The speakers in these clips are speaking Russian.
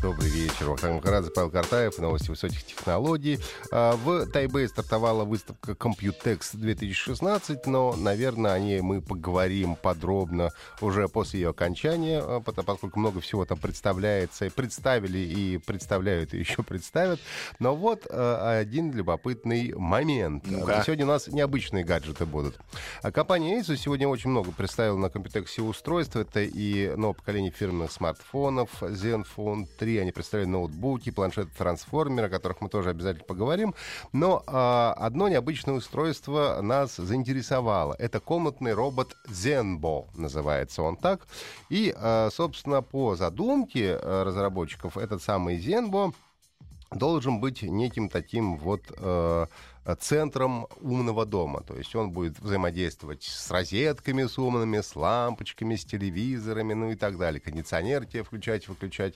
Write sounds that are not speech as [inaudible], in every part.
Добрый вечер. Вахтанг Махарадзе, Павел Картаев. Новости высоких технологий. А, в Тайбэе стартовала выставка Computex 2016, но, наверное, о ней мы поговорим подробно уже после ее окончания, а, поскольку много всего там представляется. И представили, и представляют, и еще представят. Но вот а, один любопытный момент. ну Сегодня у нас необычные гаджеты будут. Компания Asus сегодня очень много представила на Computex устройств. Это и новое поколение фирменных смартфонов Zenfone 3, 3. Они представляют ноутбуки, планшеты-трансформеры, о которых мы тоже обязательно поговорим. Но э, одно необычное устройство нас заинтересовало. Это комнатный робот Zenbo, называется он так. И, э, собственно, по задумке э, разработчиков, этот самый Zenbo должен быть неким таким вот э, центром умного дома. То есть он будет взаимодействовать с розетками с умными, с лампочками, с телевизорами, ну и так далее. Кондиционер тебе включать, выключать.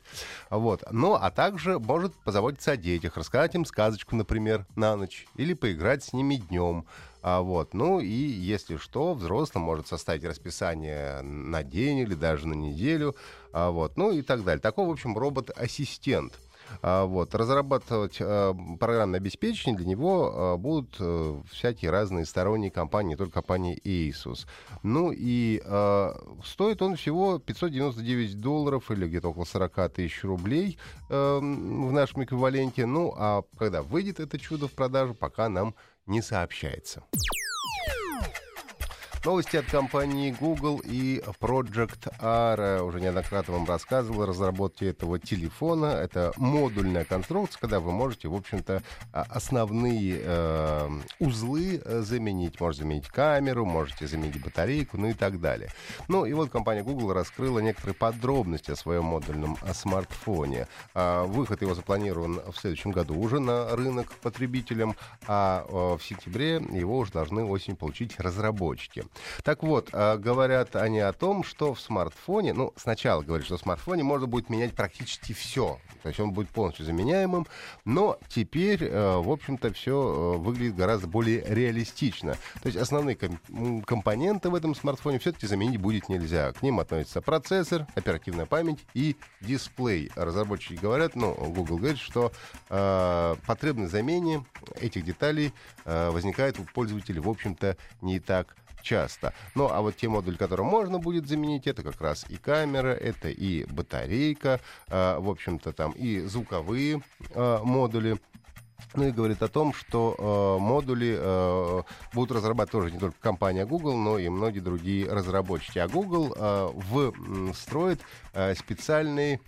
Вот. Ну, а также может позаботиться о детях, рассказать им сказочку, например, на ночь, или поиграть с ними днем. А вот, ну и если что, взрослый может составить расписание на день или даже на неделю, а вот, ну и так далее. Такой, в общем, робот-ассистент. А, вот, разрабатывать а, программное обеспечение для него а, будут э, всякие разные сторонние компании, только компания Asus. Ну и стоит он всего 599 долларов или где-то около 40 тысяч рублей в нашем эквиваленте. Ну а когда выйдет это чудо в продажу, пока нам не сообщается. Новости от компании Google и Project R. Уже неоднократно вам рассказывал о разработке этого телефона. Это модульная конструкция, когда вы можете, в общем-то, а, основные э, узлы э, заменить. Можете заменить камеру, можете заменить батарейку, ну и так далее. Ну и вот компания Google раскрыла некоторые подробности о своем модульном э, смартфоне. А, выход его запланирован в следующем году уже на рынок потребителям, а в сентябре его уже должны осень получить разработчики. Так вот, а, говорят они о том, что в смартфоне, ну, сначала говорят, что в смартфоне можно будет менять практически все. То есть он будет полностью заменяемым, но теперь, э, в общем-то, все э, выглядит гораздо более реалистично. То есть основные компоненты в этом смартфоне все-таки заменить будет нельзя. К ним относятся процессор, оперативная память и дисплей. Разработчики говорят, ну, Google говорит, что э, потребность замене этих деталей э, возникает у пользователей, в общем-то, не так часто. Ну, а вот те модули, которые можно будет заменить, это как раз и камера, это и батарейка, э, в общем-то, там и звуковые э, модули. Ну и говорит о том, что э, модули э, будут разрабатывать тоже не только компания Google, но и многие другие разработчики. А Google э, в, э, специальный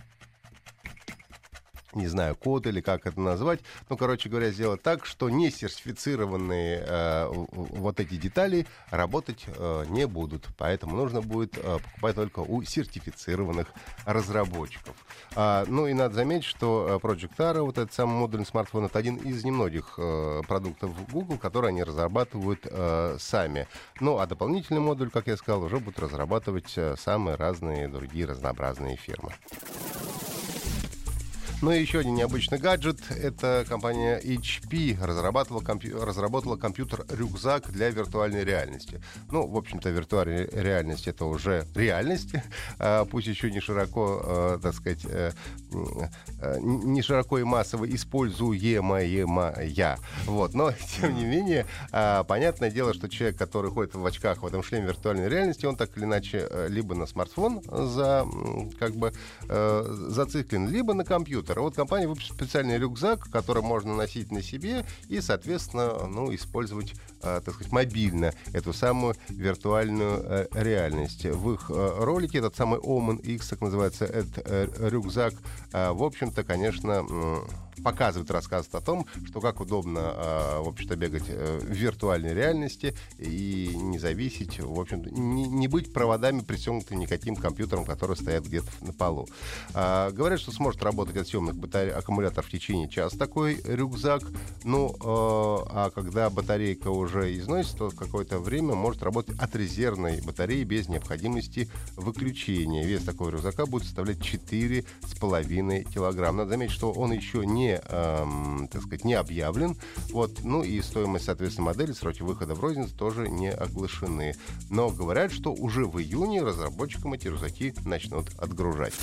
не знаю, код или как это назвать. Ну, короче говоря, сделать так, что не сертифицированные э, вот эти детали работать э, не будут. Поэтому нужно будет э, покупать только у сертифицированных разработчиков. А, ну и надо заметить, что э, Project Ara, вот этот самый модульный смартфон, это один из немногих э, продуктов Google, которые они разрабатывают э, сами. Ну, а дополнительный модуль, как я сказал, уже будут разрабатывать э, самые разные другие разнообразные фирмы. Ну и еще один необычный гаджет. Это компания HP разрабатывала, компью- разработала компьютер-рюкзак для виртуальной реальности. Ну, в общем-то, виртуальная реальность — это уже реальность. [laughs] А, пусть еще не широко, а, так сказать, а, не широко и массово используемая. Вот. Но, [laughs] тем не менее, а, понятное дело, что человек, который ходит в очках в этом шлеме виртуальной реальности, он так или иначе либо на смартфон за, как бы, зациклен, либо на компьютер компьютера. Вот компания выпустила специальный рюкзак, который можно носить на себе и, соответственно, ну, использовать, э, так сказать, мобильно эту самую виртуальную э, реальность. В их э, ролике этот самый Omen X, так называется, этот э, рюкзак, э, в общем-то, конечно, показывает, рассказывает о том, что как удобно, э, в общем-то, бегать э, в виртуальной реальности и не зависеть, в общем-то, не, не быть проводами присёгнуты никаким компьютером, которые стоят где-то на полу. А, говорят, что сможет работать от съемных батарей аккумуляторов в течение часа такой рюкзак. Ну, э, а когда батарейка уже износится, то какое-то время может работать от резервной батареи без необходимости выключения. Вес такого рюкзака будет составлять 4,5 килограмм. Надо заметить, что он еще не, эм, так сказать, не объявлен. Вот. Ну и стоимость, соответственно, модели, сроки выхода в розницу тоже не оглашены. Но говорят, что уже в июне разработчикам эти рюкзаки начнут отгружать.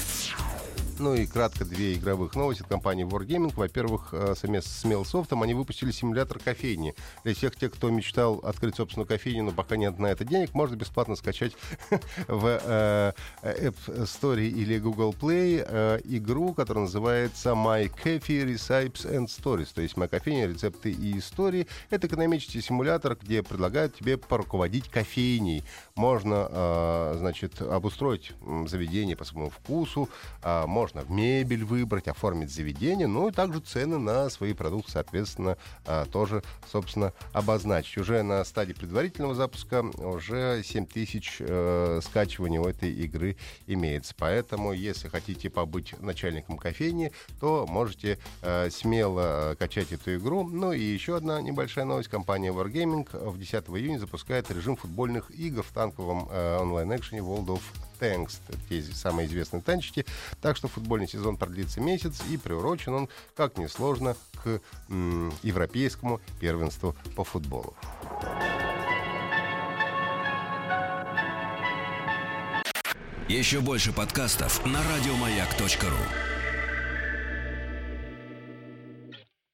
Ну и кратко две игровых новости от компании Wargaming. Во-первых, э, совместно с Mailsoft они выпустили симулятор кофейни. Для всех тех, кто мечтал открыть собственную кофейню, но пока нет на это денег, можно бесплатно скачать [laughs] в э, App Store или Google Play э, игру, которая называется My Coffee Recipes and Stories. То есть «Моя кофейня. Рецепты и истории». Это экономический симулятор, где предлагают тебе поруководить кофейней. Можно, значит, обустроить заведение по своему вкусу, а, можно мебель выбрать, оформить заведение, ну и также цены на свои продукты, соответственно, а, тоже, собственно, обозначить. Уже на стадии предварительного запуска уже 7 тысяч э, скачиваний у этой игры имеется. Поэтому, если хотите побыть начальником кофейни, то можете э, смело качать эту игру. Ну и еще одна небольшая новость. Компания Wargaming в 10 июня запускает режим футбольных игр в танковом э, онлайн-экшене World of Это те самые известные танчики. Так что футбольный сезон продлится месяц, и приурочен он, как несложно, к м, европейскому первенству по футболу. Еще больше подкастов на радиомаяк.ру